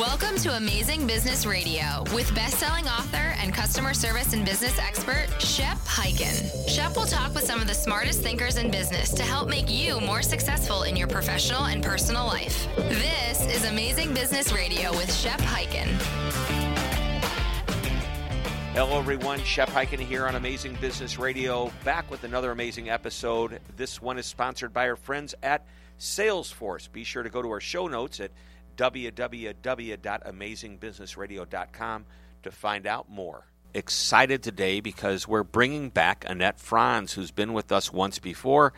Welcome to Amazing Business Radio with best-selling author and customer service and business expert Shep Hyken. Shep will talk with some of the smartest thinkers in business to help make you more successful in your professional and personal life. This is Amazing Business Radio with Shep Hyken. Hello, everyone. Shep Hyken here on Amazing Business Radio, back with another amazing episode. This one is sponsored by our friends at Salesforce. Be sure to go to our show notes at www.amazingbusinessradio.com to find out more. Excited today because we're bringing back Annette Franz, who's been with us once before,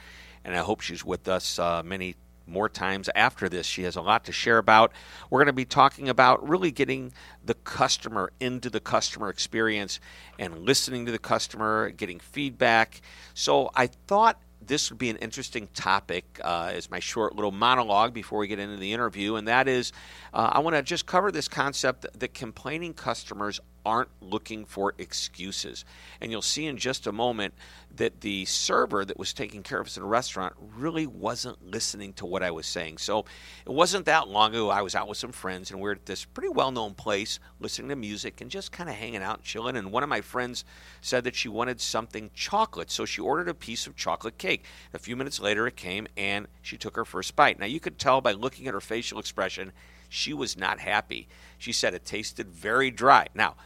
and I hope she's with us uh, many more times after this. She has a lot to share about. We're going to be talking about really getting the customer into the customer experience and listening to the customer, getting feedback. So I thought this would be an interesting topic uh, as my short little monologue before we get into the interview, and that is uh, I want to just cover this concept that complaining customers aren't looking for excuses. And you'll see in just a moment that the server that was taking care of us in a restaurant really wasn't listening to what I was saying. So it wasn't that long ago. I was out with some friends and we are at this pretty well known place listening to music and just kind of hanging out, chilling. And one of my friends said that she wanted something chocolate. So she ordered a piece of chocolate cake. A few minutes later, it came and she took her first bite. Now you could tell by looking at her facial expression, she was not happy. She said it tasted very dry. Now,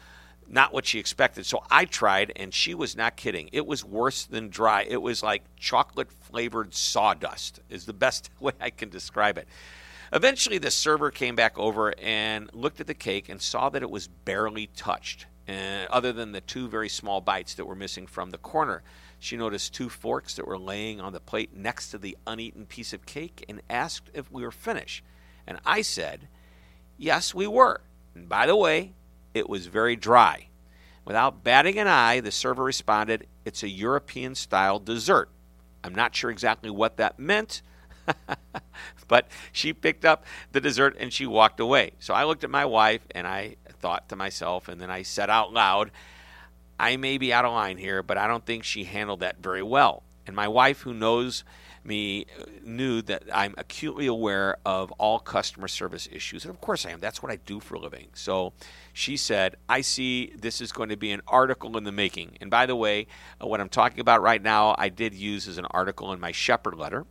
not what she expected. So I tried, and she was not kidding. It was worse than dry. It was like chocolate flavored sawdust, is the best way I can describe it. Eventually, the server came back over and looked at the cake and saw that it was barely touched, uh, other than the two very small bites that were missing from the corner. She noticed two forks that were laying on the plate next to the uneaten piece of cake and asked if we were finished. And I said, Yes, we were. And by the way, it was very dry. Without batting an eye, the server responded, It's a European style dessert. I'm not sure exactly what that meant, but she picked up the dessert and she walked away. So I looked at my wife and I thought to myself, and then I said out loud, I may be out of line here, but I don't think she handled that very well. And my wife, who knows me knew that I'm acutely aware of all customer service issues. And of course I am. That's what I do for a living. So she said, I see this is going to be an article in the making. And by the way, uh, what I'm talking about right now, I did use as an article in my Shepard letter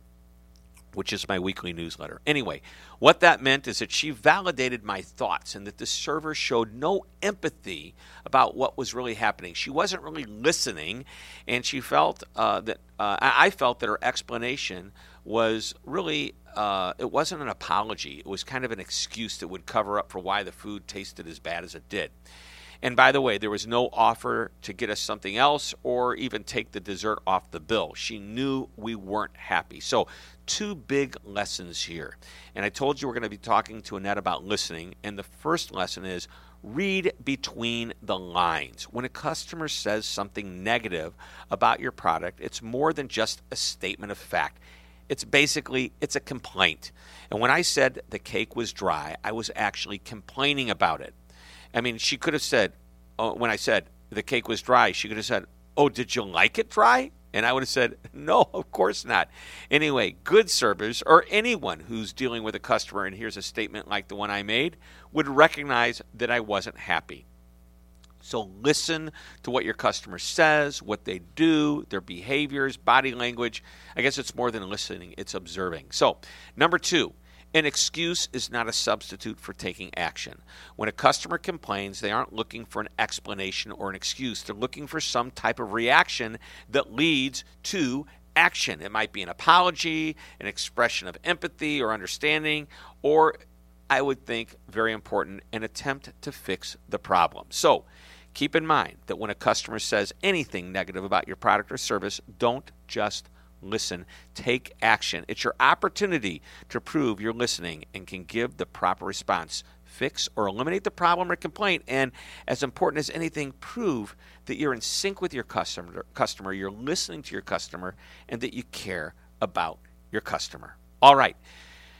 which is my weekly newsletter. Anyway, what that meant is that she validated my thoughts and that the server showed no empathy about what was really happening. She wasn't really listening, and she felt uh, that uh, I felt that her explanation was really uh, it wasn't an apology. It was kind of an excuse that would cover up for why the food tasted as bad as it did. And by the way, there was no offer to get us something else or even take the dessert off the bill. She knew we weren't happy. So, two big lessons here. And I told you we're going to be talking to Annette about listening. And the first lesson is read between the lines. When a customer says something negative about your product, it's more than just a statement of fact. It's basically it's a complaint. And when I said the cake was dry, I was actually complaining about it. I mean, she could have said, oh, when I said the cake was dry, she could have said, Oh, did you like it dry? And I would have said, No, of course not. Anyway, good servers or anyone who's dealing with a customer and hears a statement like the one I made would recognize that I wasn't happy. So listen to what your customer says, what they do, their behaviors, body language. I guess it's more than listening, it's observing. So, number two, an excuse is not a substitute for taking action. When a customer complains, they aren't looking for an explanation or an excuse. They're looking for some type of reaction that leads to action. It might be an apology, an expression of empathy or understanding, or I would think, very important, an attempt to fix the problem. So, keep in mind that when a customer says anything negative about your product or service, don't just listen, take action. It's your opportunity to prove you're listening and can give the proper response. Fix or eliminate the problem or complaint, and as important as anything, prove that you're in sync with your customer, customer, you're listening to your customer, and that you care about your customer. All right,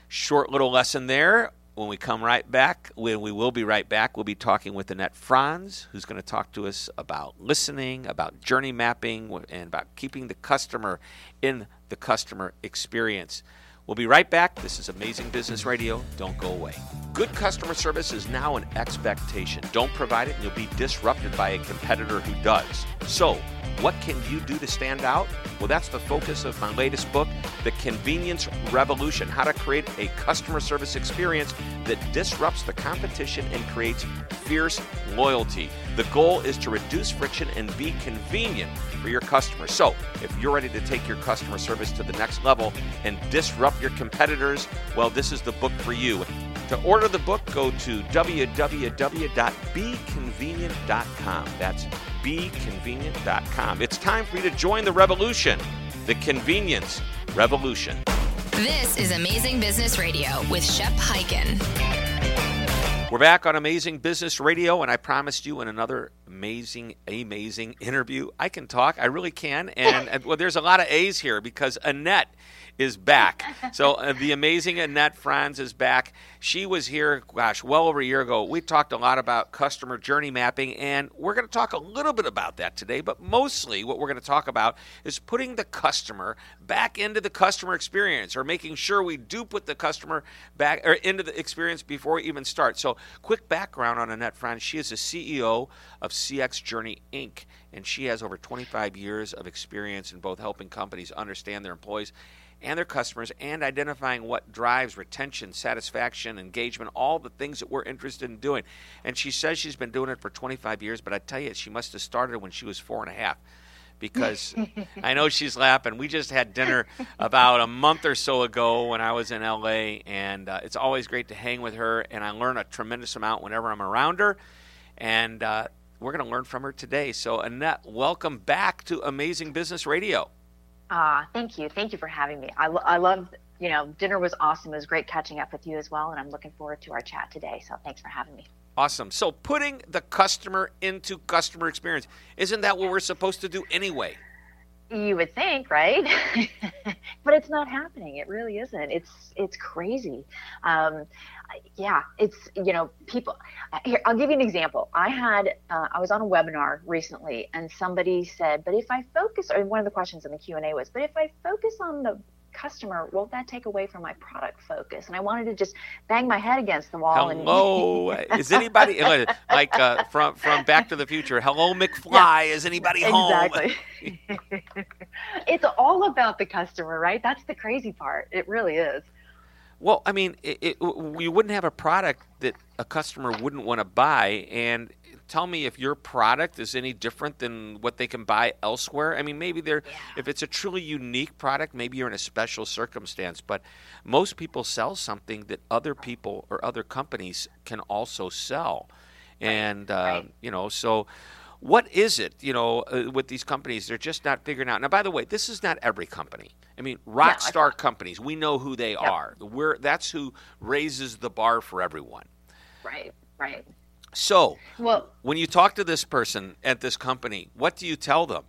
short little lesson there when we come right back, when we will be right back, we'll be talking with Annette Franz, who's going to talk to us about listening, about journey mapping, and about keeping the customer in the customer experience. We'll be right back. This is Amazing Business Radio. Don't go away. Good customer service is now an expectation. Don't provide it, and you'll be disrupted by a competitor who does. So, what can you do to stand out? Well, that's the focus of my latest book, The Convenience Revolution How to Create a Customer Service Experience that Disrupts the Competition and Creates Fierce Loyalty. The goal is to reduce friction and be convenient for your customers. So, if you're ready to take your customer service to the next level and disrupt your competitors, well, this is the book for you. To order the book, go to www.beconvenient.com. That's beconvenient.com. It's time for you to join the revolution, the convenience revolution. This is Amazing Business Radio with Shep Hyken. We're back on Amazing Business Radio, and I promised you in another amazing, amazing interview. I can talk, I really can, and, and well, there's a lot of A's here because Annette is back. So uh, the amazing Annette Franz is back. She was here, gosh, well over a year ago. We talked a lot about customer journey mapping, and we're going to talk a little bit about that today. But mostly, what we're going to talk about is putting the customer back into the customer experience, or making sure we do put the customer back or into the experience before we even start. So, quick background on Annette Franz: she is the CEO of CX Journey Inc and she has over 25 years of experience in both helping companies understand their employees and their customers and identifying what drives retention, satisfaction, engagement, all the things that we're interested in doing. And she says she's been doing it for 25 years, but I tell you, she must have started when she was four and a half. Because I know she's laughing. We just had dinner about a month or so ago when I was in LA, and uh, it's always great to hang with her, and I learn a tremendous amount whenever I'm around her. And uh, we're going to learn from her today. So, Annette, welcome back to Amazing Business Radio. Ah, uh, thank you. Thank you for having me. I, I love, you know, dinner was awesome. It was great catching up with you as well. And I'm looking forward to our chat today. So thanks for having me. Awesome. So putting the customer into customer experience, isn't that what we're supposed to do anyway? You would think, right? but it's not happening. It really isn't. It's it's crazy. Um, yeah, it's you know people. Here, I'll give you an example. I had uh, I was on a webinar recently, and somebody said, "But if I focus," or one of the questions in the Q and A was, "But if I focus on the customer, won't that take away from my product focus? And I wanted to just bang my head against the wall. Hello, and is anybody like uh, from from Back to the Future? Hello, McFly. Yeah, is anybody exactly. home? it's all about the customer, right? That's the crazy part. It really is. Well, I mean, it, it, you wouldn't have a product that a customer wouldn't want to buy, and tell me if your product is any different than what they can buy elsewhere. I mean, maybe they're yeah. if it's a truly unique product, maybe you're in a special circumstance, but most people sell something that other people or other companies can also sell. Right. And uh, right. you know, so what is it, you know, uh, with these companies they're just not figuring out. Now by the way, this is not every company. I mean, rock yeah, star companies, we know who they yep. are. We're that's who raises the bar for everyone. Right. Right. So, well, when you talk to this person at this company, what do you tell them?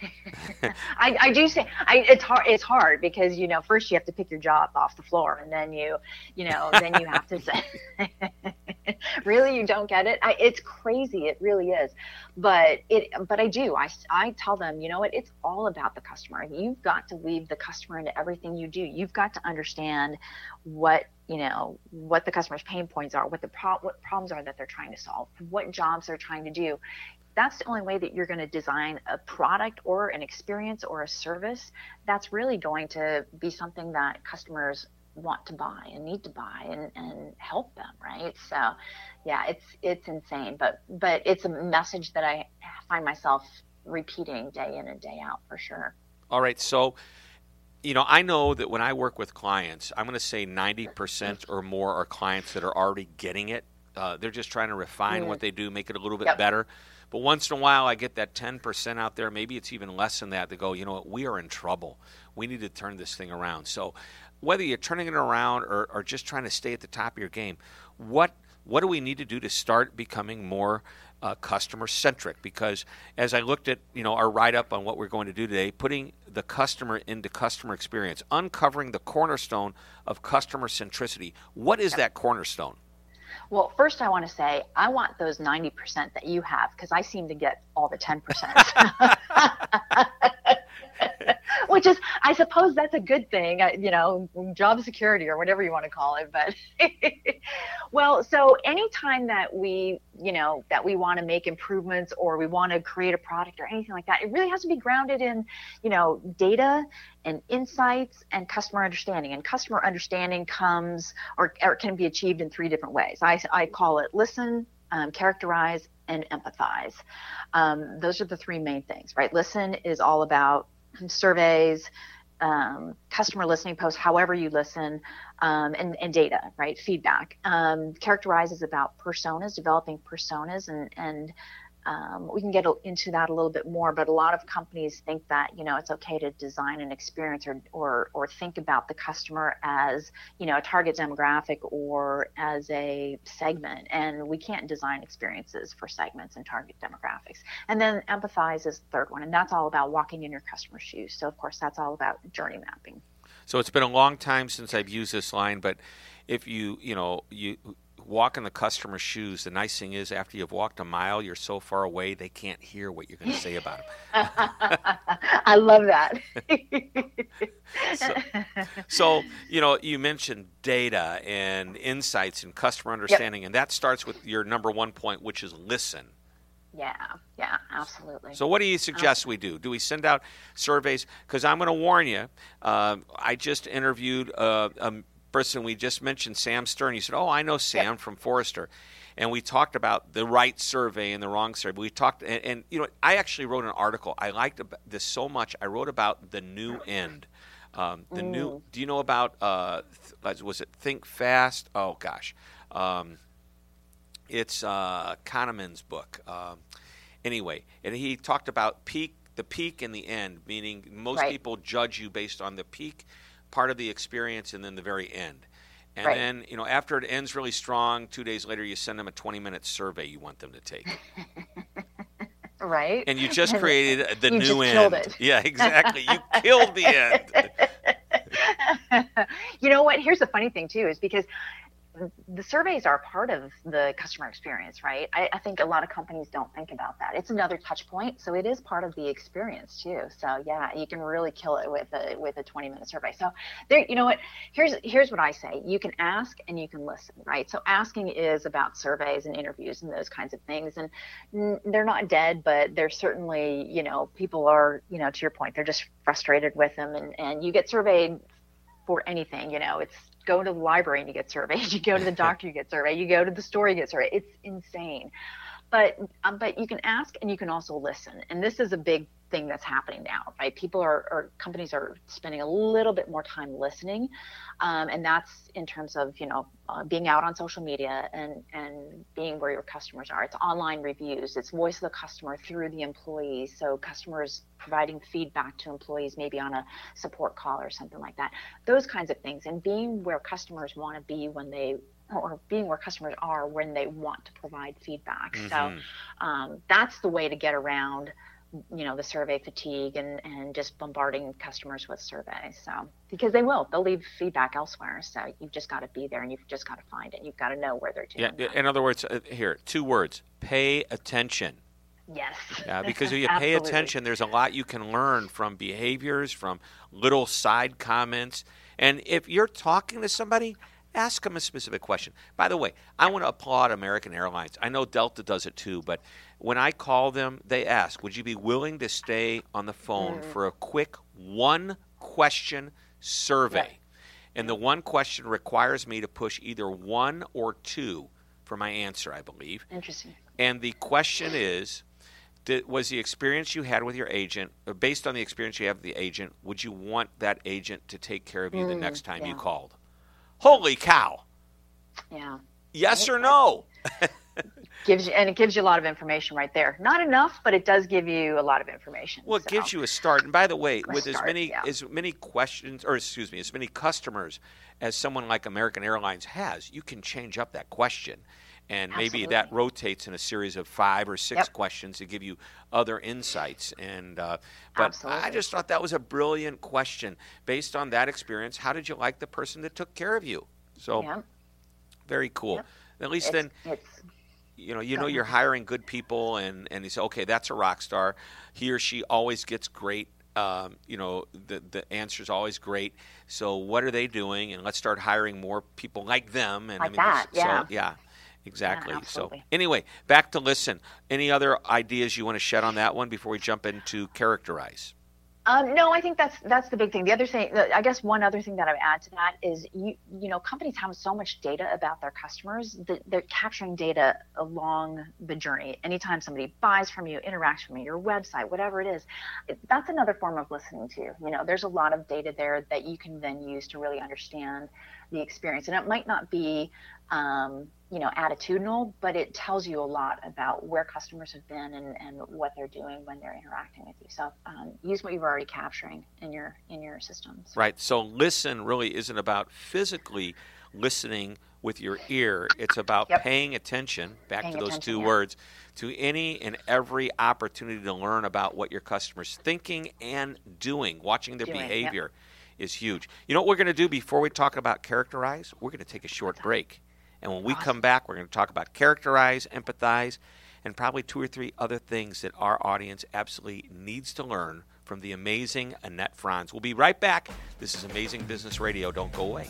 I, I, do say I, it's hard. It's hard because you know first you have to pick your job off the floor, and then you, you know, then you have to say, really, you don't get it. I, it's crazy. It really is. But it. But I do. I, I tell them, you know what? It's all about the customer. You've got to weave the customer into everything you do. You've got to understand what you know what the customer's pain points are what the pro- what problems are that they're trying to solve what jobs they're trying to do that's the only way that you're going to design a product or an experience or a service that's really going to be something that customers want to buy and need to buy and, and help them right so yeah it's it's insane but but it's a message that i find myself repeating day in and day out for sure all right so you know i know that when i work with clients i'm going to say 90% or more are clients that are already getting it uh, they're just trying to refine mm. what they do make it a little bit yep. better but once in a while, I get that 10% out there. Maybe it's even less than that. They go, you know what, we are in trouble. We need to turn this thing around. So whether you're turning it around or, or just trying to stay at the top of your game, what what do we need to do to start becoming more uh, customer centric? Because as I looked at you know our write up on what we're going to do today, putting the customer into customer experience, uncovering the cornerstone of customer centricity. What is that cornerstone? Well, first, I want to say I want those 90% that you have because I seem to get all the 10%. which is i suppose that's a good thing you know job security or whatever you want to call it but well so anytime that we you know that we want to make improvements or we want to create a product or anything like that it really has to be grounded in you know data and insights and customer understanding. And customer understanding comes or, or can be achieved in three different ways. I, I call it listen um, characterize and empathize. Um, those are the three main things right? Listen is all about surveys, um, customer listening posts, however you listen, um, and, and, data, right? Feedback. Um, characterizes about personas, developing personas, and, and um, we can get into that a little bit more, but a lot of companies think that you know it's okay to design an experience or or, or think about the customer as you know a target demographic or as a segment, and we can't design experiences for segments and target demographics. And then empathize is the third one, and that's all about walking in your customer's shoes. So of course that's all about journey mapping. So it's been a long time since I've used this line, but if you you know you walk in the customer's shoes, the nice thing is after you've walked a mile, you're so far away they can't hear what you're going to say about them. I love that. so, so, you know, you mentioned data and insights and customer understanding, yep. and that starts with your number one point, which is listen. Yeah, yeah, absolutely. So, what do you suggest we do? Do we send out surveys? Because I'm going to warn you, uh, I just interviewed uh, a person we just mentioned, Sam Stern. He said, "Oh, I know Sam yep. from Forrester," and we talked about the right survey and the wrong survey. We talked, and, and you know, I actually wrote an article. I liked this so much. I wrote about the new end. Um, the mm. new. Do you know about? Uh, was it Think Fast? Oh gosh, um, it's uh, Kahneman's book. Um, anyway, and he talked about peak, the peak and the end, meaning most right. people judge you based on the peak part of the experience and then the very end. And right. then, you know, after it ends really strong, two days later, you send them a 20 minute survey you want them to take. right. And you just created the new end. Yeah, exactly. You killed the end. you know what? Here's the funny thing, too, is because the surveys are part of the customer experience, right? I, I, think a lot of companies don't think about that. It's another touch point, so it is part of the experience too. So yeah, you can really kill it with a with a 20 minute survey. So there, you know what? Here's here's what I say: you can ask and you can listen, right? So asking is about surveys and interviews and those kinds of things, and they're not dead, but they're certainly, you know, people are, you know, to your point, they're just frustrated with them, and and you get surveyed for anything, you know, it's go to the library and you get surveyed. You go to the doctor, you get surveyed. You go to the store, you get surveyed. It's insane. But um, but you can ask and you can also listen. And this is a big thing that's happening now, right? People are, or companies are spending a little bit more time listening, um, and that's in terms of you know uh, being out on social media and and being where your customers are. It's online reviews, it's voice of the customer through the employees, so customers providing feedback to employees maybe on a support call or something like that. Those kinds of things, and being where customers want to be when they or being where customers are when they want to provide feedback. Mm-hmm. So um, that's the way to get around you know the survey fatigue and and just bombarding customers with surveys so because they will they'll leave feedback elsewhere. So you've just got to be there and you've just got to find it. You've got to know where they're doing yeah that. in other words uh, here two words pay attention. Yes. Yeah because if you pay attention there's a lot you can learn from behaviors from little side comments. And if you're talking to somebody ask them a specific question by the way i want to applaud american airlines i know delta does it too but when I call them, they ask, Would you be willing to stay on the phone mm. for a quick one question survey? And the one question requires me to push either one or two for my answer, I believe. Interesting. And the question is did, was the experience you had with your agent, based on the experience you have with the agent, would you want that agent to take care of you mm, the next time yeah. you called? Holy cow! Yeah. Yes or no? gives you and it gives you a lot of information right there not enough but it does give you a lot of information well it so. gives you a start and by the way with start, as many yeah. as many questions or excuse me as many customers as someone like american airlines has you can change up that question and Absolutely. maybe that rotates in a series of five or six yep. questions to give you other insights and uh, but Absolutely. i just thought that was a brilliant question based on that experience how did you like the person that took care of you so yep. very cool yep. at least it's, then it's you know you know you're hiring good people and and you say okay that's a rock star he or she always gets great um, you know, the the answer is always great. So what are they doing? And let's start hiring more people like them. And like I mean, that, so, yeah. Exactly. Yeah, so anyway, back to listen. Any other ideas you want to shed on that one before we jump into characterize? Um, no, I think that's that's the big thing. The other thing, I guess, one other thing that I would add to that is you you know companies have so much data about their customers that they're capturing data along the journey. Anytime somebody buys from you, interacts from you, your website, whatever it is, it, that's another form of listening to. You know, there's a lot of data there that you can then use to really understand the experience, and it might not be um, you know attitudinal but it tells you a lot about where customers have been and, and what they're doing when they're interacting with you so um, use what you're already capturing in your in your systems Right. So listen really isn't about physically listening with your ear. It's about Yep. paying attention, back Paying to those two yeah. words, to any and every opportunity to learn about what your customer's thinking and doing. Watching their Doing, yep. behavior is huge. You know what we're going to do before we talk about characterize? We're going to take a short break. And when we come back, we're going to talk about characterize, empathize, and probably two or three other things that our audience absolutely needs to learn from the amazing Annette Franz. We'll be right back. This is Amazing Business Radio. Don't go away.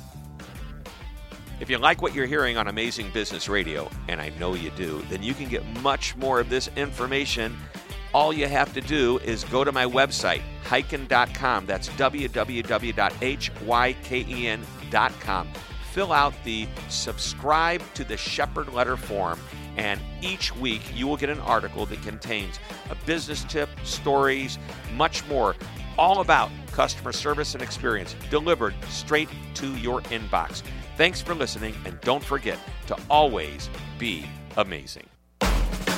If you like what you're hearing on Amazing Business Radio, and I know you do, then you can get much more of this information. All you have to do is go to my website, hyken.com. That's www.hyken.com. Fill out the subscribe to the Shepard letter form, and each week you will get an article that contains a business tip, stories, much more, all about customer service and experience delivered straight to your inbox. Thanks for listening, and don't forget to always be amazing.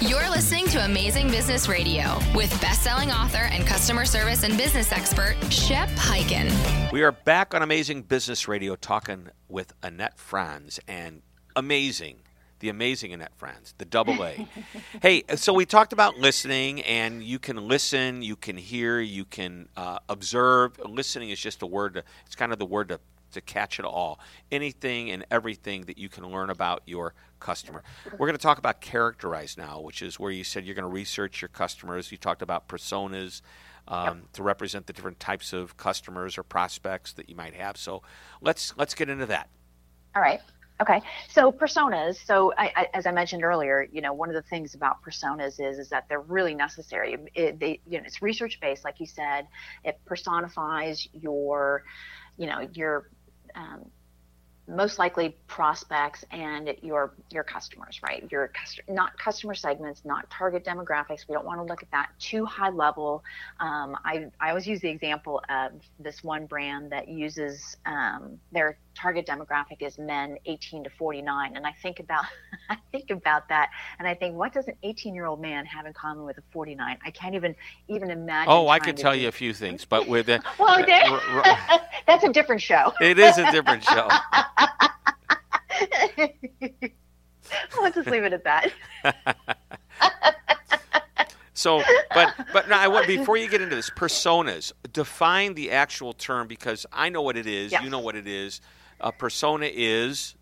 You're listening to Amazing Business Radio with best-selling author and customer service and business expert Shep Hyken. We are back on Amazing Business Radio talking with Annette Franz and amazing, the amazing Annette Franz, the double A. hey, so we talked about listening, and you can listen, you can hear, you can uh, observe. Listening is just a word, to, it's kind of the word to, to catch it all. Anything and everything that you can learn about your customer. We're going to talk about characterize now, which is where you said you're going to research your customers. You talked about personas um, to represent the different types of customers or prospects that you might have. So let's let's get into that. All right. Okay. So personas. So I, I, as I mentioned earlier, you know, one of the things about personas is is that they're really necessary. It, they, you know, it's research based, like you said. It personifies your, you know, your um, most likely prospects and your your customers, right? Your cust- not customer segments, not target demographics. We don't want to look at that too high level. Um, I I always use the example of this one brand that uses um, their target demographic is men 18 to 49, and I think about I think about that, and I think what does an 18 year old man have in common with a 49? I can't even even imagine. Oh, I could tell do- you a few things, but with the, Well, r- that's a different show. it is a different show. Let's just leave it at that. So, but but now I want before you get into this personas, define the actual term because I know what it is. You know what it is. A persona is?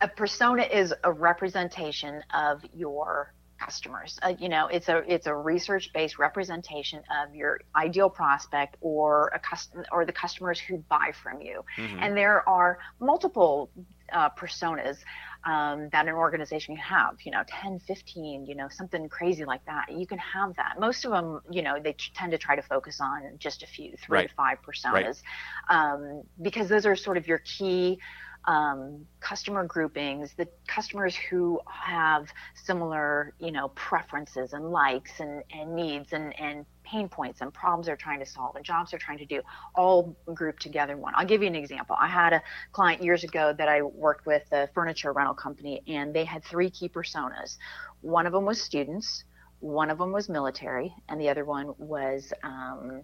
A persona is a representation of your customers. Uh, you know, it's a it's a research based representation of your ideal prospect or a custom or the customers who buy from you. Mhm. And there are multiple uh, personas um, that an organization can have, you know, 10, 15, you know, something crazy like that. You can have that. Most of them, you know, they tend to try to focus on just a few, three Right. to five personas, um, because those are sort of your key um, customer groupings, the customers who have similar, you know, preferences and likes and, and needs and, and pain points and problems they're trying to solve and jobs they're trying to do, all grouped together in one. I'll give you an example. I had a client years ago that I worked with, a furniture rental company, and they had three key personas. One of them was students, one of them was military, and the other one was, um,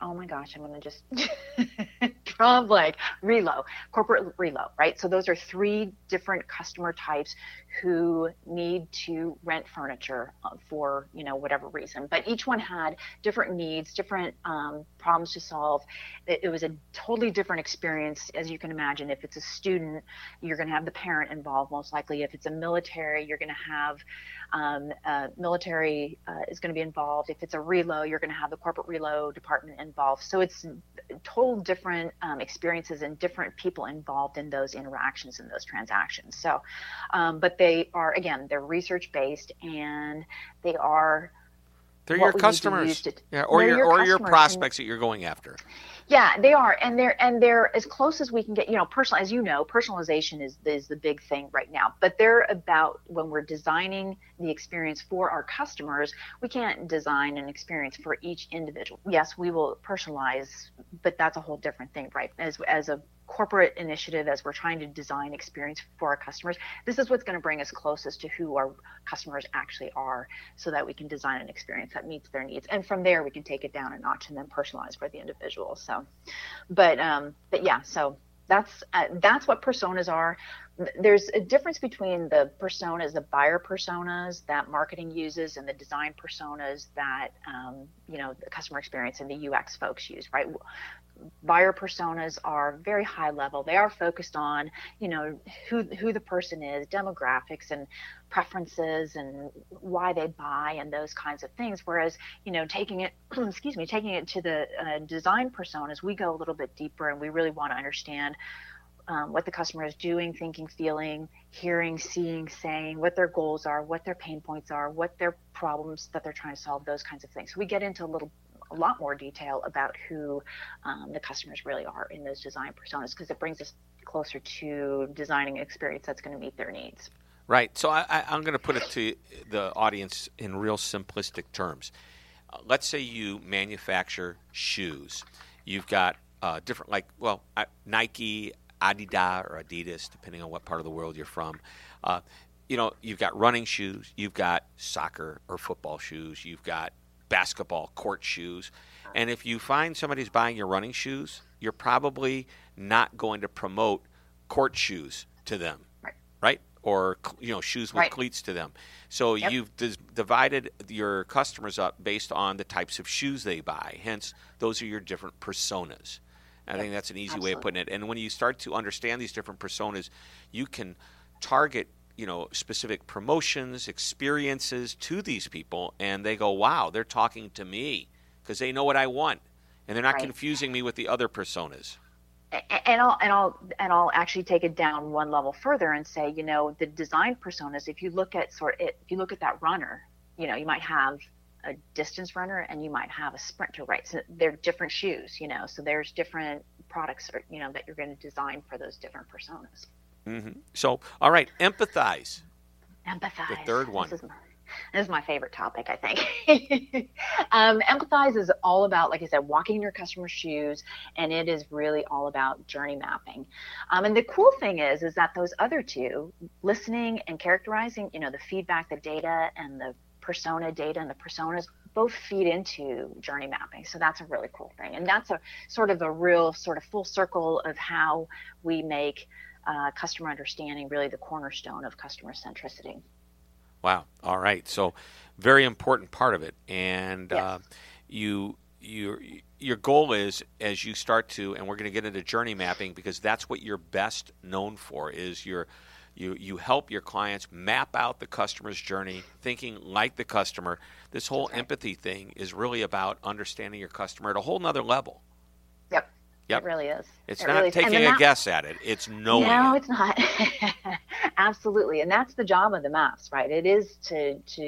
oh my gosh, I'm going to just from like relo, corporate relo, right? So those are three different customer types who need to rent furniture uh, for you know whatever reason. But each one had different needs different um, problems to solve. It, it, was a totally different experience as you can imagine. If it's a student you're going to have the parent involved most likely. If it's a military you're going to have um, uh, military uh, is going to be involved. If it's a relo you're going to have the corporate relo department involved. So it's total different um, experiences and different people involved in those interactions and those transactions. So um, but they are again they're research based and they are they're your customers. to, yeah, or your, your or your prospects and, that you're going after yeah they are and they're and they're as close as we can get you know personal as you know personalization is is the big thing right now but they're about when we're designing the experience for our customers we can't design an experience for each individual. Yes we will personalize but that's a whole different thing right? As as a corporate initiative as we're trying to design experience for our customers this is what's going to bring us closest to who our customers actually are so that we can design an experience that meets their needs. And from there we can take it down a notch and then personalize for the individual so. But um but yeah so that's uh, that's what personas are. There's a difference between the personas the buyer personas that marketing uses and the design personas that um, you know the customer experience and the ux folks use right buyer personas are very high level. They are focused on, you know, who who the person is, demographics and preferences and why they buy and those kinds of things. Whereas, you know, taking it, excuse me, taking it to the uh, design personas, we go a little bit deeper and we really want to understand um, what the customer is doing, thinking, feeling, hearing, seeing, saying, what their goals are, what their pain points are, what their problems that they're trying to solve, those kinds of things. So we get into a little a lot more detail about who um, the customers really are in those design personas because it brings us closer to designing an experience that's going to meet their needs. Right. So I, am going to put it to the audience in real simplistic terms. Uh, let's say you manufacture shoes. You've got uh, different, like, well, Nike, Adidas, or Adidas, depending on what part of the world you're from. Uh, you know, you've got running shoes, you've got soccer or football shoes, you've got basketball court shoes. And if you find somebody's buying your running shoes, you're probably not going to promote court shoes to them, right? right? Or you know, shoes with right. cleats to them. So yep. you've dis- divided your customers up based on the types of shoes they buy. Hence, those are your different personas. I yep. think that's an easy Absolutely. way of putting it. And when you start to understand these different personas, you can target you know specific promotions experiences to these people and they go wow they're talking to me because they know what i want and they're not right. confusing me with the other personas and I'll and I'll and I'll actually take it down one level further and say, you know, the design personas. If you look at sort, of, if you look at that runner, you know, you might have a distance runner and you might have a sprinter, right? So they're different shoes, you know. So there's different products, you know, that you're going to design for those different personas. Mm-hmm. So, all right, empathize. Empathize. The third one. This is my, this is my favorite topic, I think. um, empathize is all about, like I said, walking in your customer's shoes, and it is really all about journey mapping. Um, and the cool thing is, is that those other two, listening and characterizing, you know, the feedback, the data, and the persona data and the personas both feed into journey mapping. So that's a really cool thing. And that's a sort of a real sort of full circle of how we make uh, customer understanding really the cornerstone of customer centricity. Wow. All right. So, very important part of it, and yes. uh, you your your goal is as you start to, and we're going to get into journey mapping because that's what you're best known for. Is your you you help your clients map out the customer's journey, thinking like the customer. This whole right. empathy thing is really about understanding your customer at a whole nother level. Yep. It really is. It's it not really taking a guess at it. It's knowing. No, it. it's not. Absolutely, and that's the job of the maps, right? It is to to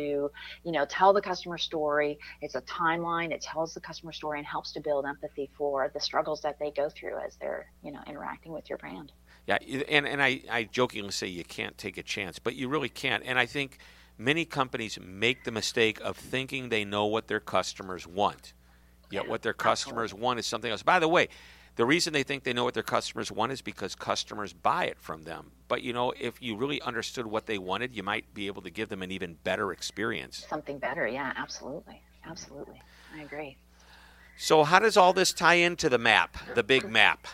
you know tell the customer story. It's a timeline. It tells the customer story and helps to build empathy for the struggles that they go through as they're you know interacting with your brand. Yeah, and and I I jokingly say you can't take a chance, but you really can't. And I think many companies make the mistake of thinking they know what their customers want. Yet yeah, what their customers absolutely. want is something else. By the way, the reason they think they know what their customers want is because customers buy it from them. But you know, if you really understood what they wanted, you might be able to give them an even better experience. Something better, yeah, absolutely. Absolutely. I agree. So how does all this tie into the map, the big map?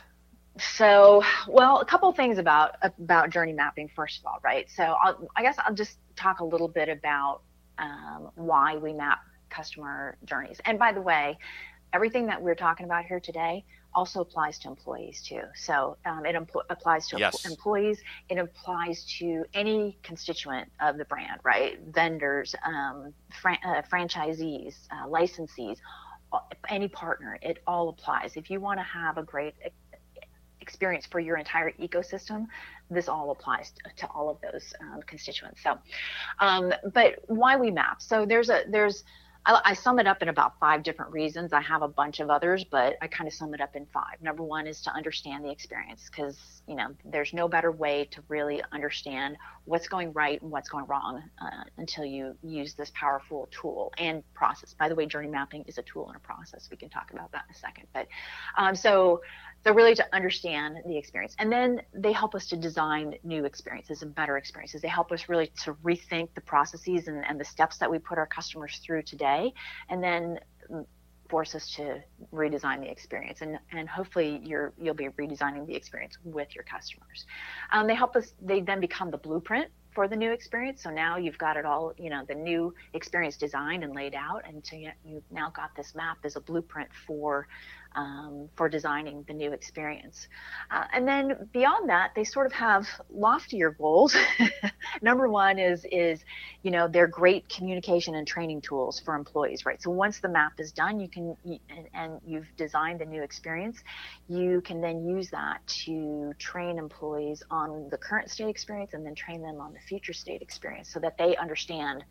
so, well, a couple things about about journey mapping. First of all, right? So, I'll, i guess I'll just talk a little bit about um, why we map customer journeys. And by the way, everything that we're talking about here today also applies to employees too. So um, it empl- applies to yes. employees. It applies to any constituent of the brand, right? Vendors, um, fran- uh, franchisees, uh, licensees, any partner. It all applies. If you want to have a great experience for your entire ecosystem, this all applies to, to all of those um, constituents. So, um, but why we map? So there's a there's I, I, sum it up in about five different reasons. I have a bunch of others, but I kind of sum it up in five. Number one is to understand the experience because, you know, there's no better way to really understand what's going right and what's going wrong uh, until you use this powerful tool and process. By the way, journey mapping is a tool and a process. We can talk about that in a second. But um, so so really to understand the experience. And then they help us to design new experiences and better experiences. They help us really to rethink the processes and, and the steps that we put our customers through today and then force us to redesign the experience. And, and hopefully you're you'll be redesigning the experience with your customers. Um, they help us they then become the blueprint for the new experience. So now you've got it all you know the new experience designed and laid out and so you've now got this map as a blueprint for um, for designing the new experience. Uh, and then beyond that, they sort of have loftier goals. Number one is is you know they're great communication and training tools for employees, right? So once the map is done, you can and, and you've designed the new experience, you can then use that to train employees on the current state experience and then train them on the future state experience so that they understand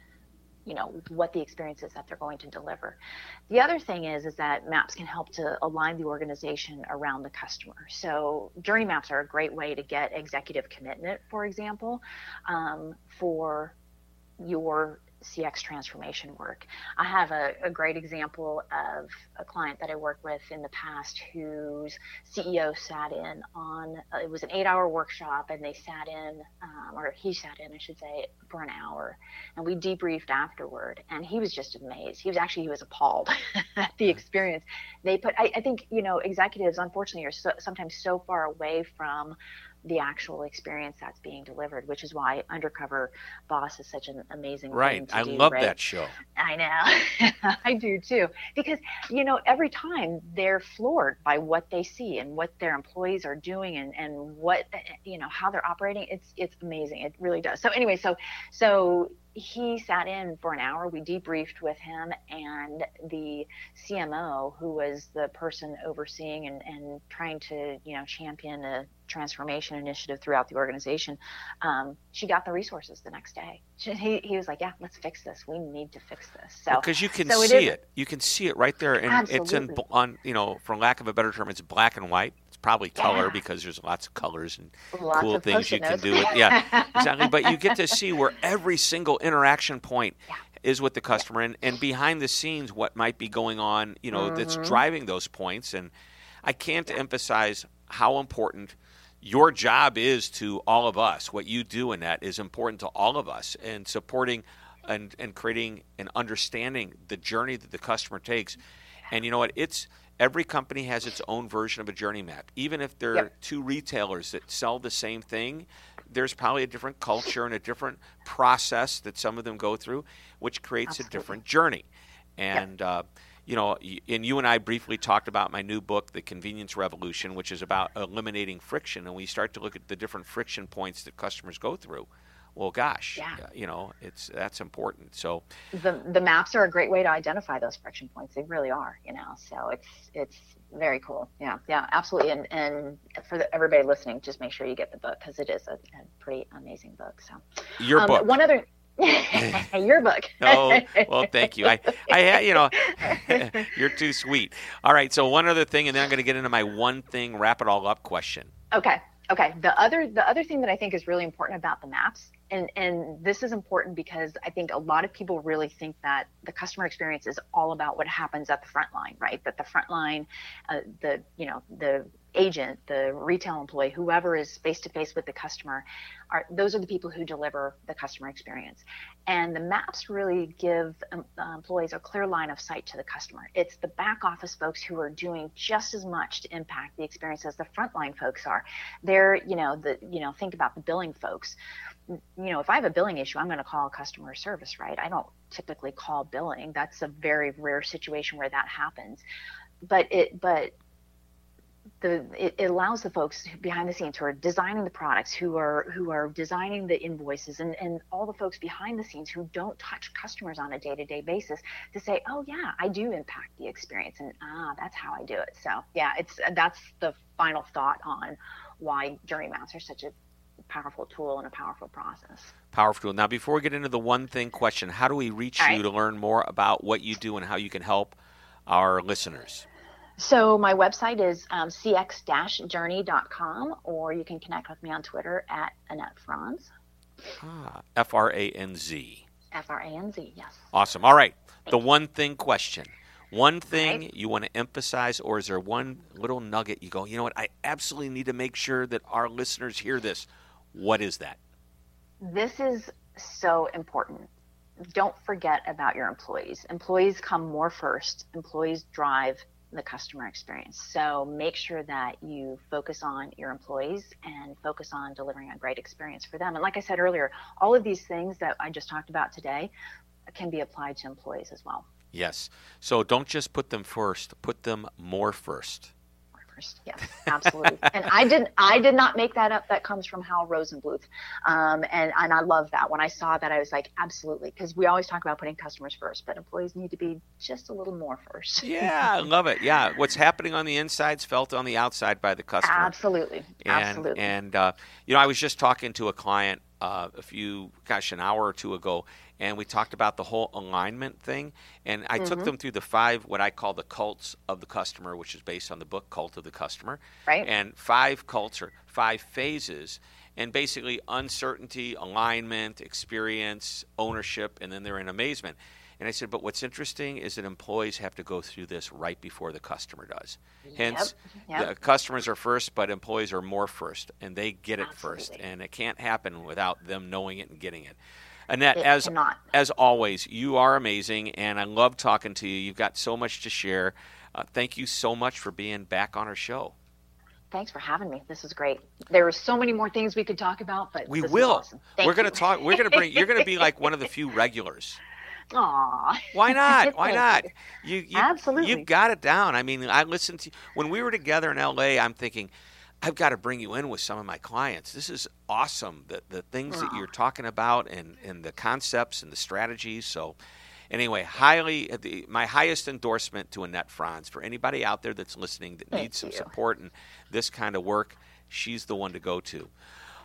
you know what the experience is that they're going to deliver. The other thing is is that maps can help to align the organization around the customer. So journey maps are a great way to get executive commitment for example um, for your CX transformation work. I have a, a, great example of a client that I worked with in the past whose CEO sat in on, uh, it was an eight hour workshop and they sat in, um, or he sat in, I should say, for an hour. And we debriefed afterward and he was just amazed. He was actually, he was appalled at the experience. They put, I, I think, you know, executives unfortunately are so, sometimes so far away from the actual experience that's being delivered, which is why Undercover Boss is such an amazing right. I do, love right? that show. I know, I do too, because you know every time they're floored by what they see and what their employees are doing and and what you know how they're operating. It's it's amazing. It really does. So anyway, so so he sat in for an hour. We debriefed with him and the CMO, who was the person overseeing and, and trying to, you know, champion a transformation initiative throughout the organization. Um, she got the resources the next day. She, he, he was like, "Yeah, let's fix this. We need to fix this." So because you can so see it, it, you can see it right there, and Absolutely. it's in on, you know, for lack of a better term, it's black and white It's probably color yeah. because there's lots of colors and lots cool things you can do. It. Yeah, exactly. But you get to see where every single interaction point yeah. is with the customer, and, and behind the scenes, what might be going on. You know, mm-hmm. that's driving those points. And I can't emphasize how important your job is to all of us. What you do in that is important to all of us, and supporting and and creating and understanding the journey that the customer takes. And you know what? It's every company has its own version of a journey map. Even if there yep. are two retailers that sell the same thing, there's probably a different culture and a different process that some of them go through, which creates Absolutely. a different journey. And yep. uh, you know, and you and I briefly talked about my new book, The Convenience Revolution, which is about eliminating friction. And we start to look at the different friction points that customers go through. Well gosh yeah. you know it's that's important. So the the maps are a great way to identify those friction points. They really are you know so it's it's very cool. Yeah yeah absolutely. And and for the, everybody listening just make sure you get the book because it is a, a, pretty amazing book so. Your um, book. one other your book oh well thank you. I i you know you're too sweet. All right so one other thing and then i'm going to get into my one thing wrap it all up question. Okay okay. The other the other thing that i think is really important about the maps and and this is important because I think a lot of people really think that the customer experience is all about what happens at the front line, right? That the front line, uh, the you know the agent, the retail employee, whoever is face to face with the customer, are those are the people who deliver the customer experience. And the maps really give um, uh, employees a clear line of sight to the customer. It's the back office folks who are doing just as much to impact the experience as the frontline folks are. They're, you know, the you know, think about the billing folks. You know, if I have a billing issue, I'm going to call customer service, right? I don't typically call billing. That's a very rare situation where that happens. But it but the it, it, allows the folks behind the scenes who are designing the products who are who are designing the invoices and, and all the folks behind the scenes who don't touch customers on a day-to-day basis to say oh yeah i do impact the experience and ah that's how i do it. So yeah it's that's the final thought on why journey maps are such a powerful tool and a powerful process. Powerful tool. Now before we get into the one thing question how do we reach you to learn more about what you do and how you can help our listeners so my website is um, cx-journey.com, or you can connect with me on Twitter at Annette Franz. Ah, F R A N Z. F R A N Z, yes. Awesome. All right. Thank the you. one thing question. One thing right. you want to emphasize, or is there one little nugget you go, you know what, I absolutely need to make sure that our listeners hear this? What is that? This is so important. Don't forget about your employees. Employees come more first, employees drive the customer experience. So make sure that you focus on your employees and focus on delivering a great experience for them. And like I said earlier, all of these things that I just talked about today can be applied to employees as well. Yes. So don't just put them first, put them more first first. Yes, absolutely. and I did I did not make that up. That comes from Hal Rosenbluth, um, and and I love that. When I saw that, I was like, absolutely, because we always talk about putting customers first, but employees need to be just a little more first. yeah, I love it. Yeah, what's happening on the inside is felt on the outside by the customer. Absolutely, and, absolutely. And uh, you know, I was just talking to a client uh, a few, gosh, an hour or two ago, and we talked about the whole alignment thing. And I mm-hmm. took them through the five, what I call the cults of the customer, which is based on the book Cult of the Customer. Right. And five cults or five phases. And basically, uncertainty, alignment, experience, ownership, and then they're in amazement. And I said, but what's interesting is that employees have to go through this right before the customer does. Hence, yep, yep. the customers are first, but employees are more first, and they get it Absolutely. first. And it can't happen without them knowing it and getting it. Annette, it as cannot. as always, you are amazing, and I love talking to you. You've got so much to share. Uh, thank you so much for being back on our show. Thanks for having me. This is great. There are so many more things we could talk about, but we will. Awesome. We're going to talk. We're going to bring. You're going to be like one of the few regulars. Why not? Why not? You, you absolutely. You've got it down. I mean, I listened to when we were together in L.A. I'm thinking I've got to bring you in with some of my clients. This is awesome. The the things that you're talking about and, and the concepts and the strategies. So anyway, highly uh, the, my highest endorsement to Annette Franz for anybody out there that's listening that Thank needs some support and this kind of work. She's the one to go to.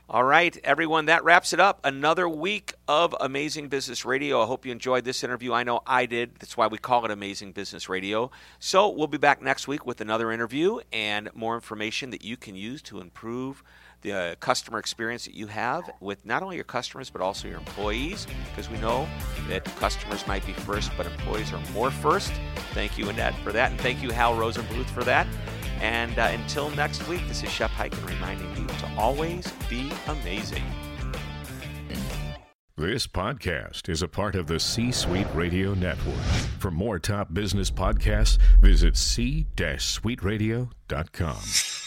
All right, everyone, that wraps it up. Another week of Amazing Business Radio. I hope you enjoyed this interview. I know I did. That's why we call it Amazing Business Radio. So we'll be back next week with another interview and more information that you can use to improve the uh, customer experience that you have with not only your customers but also your employees because we know that customers might be first but employees are more first. Thank you, Annette, for that. And thank you, Hal Rosenbluth, for that. And uh, until next week, this is Shep Hyken reminding you to always be amazing. This podcast is a part of the C Suite Radio Network. For more top business podcasts, visit c-suiteradio.com.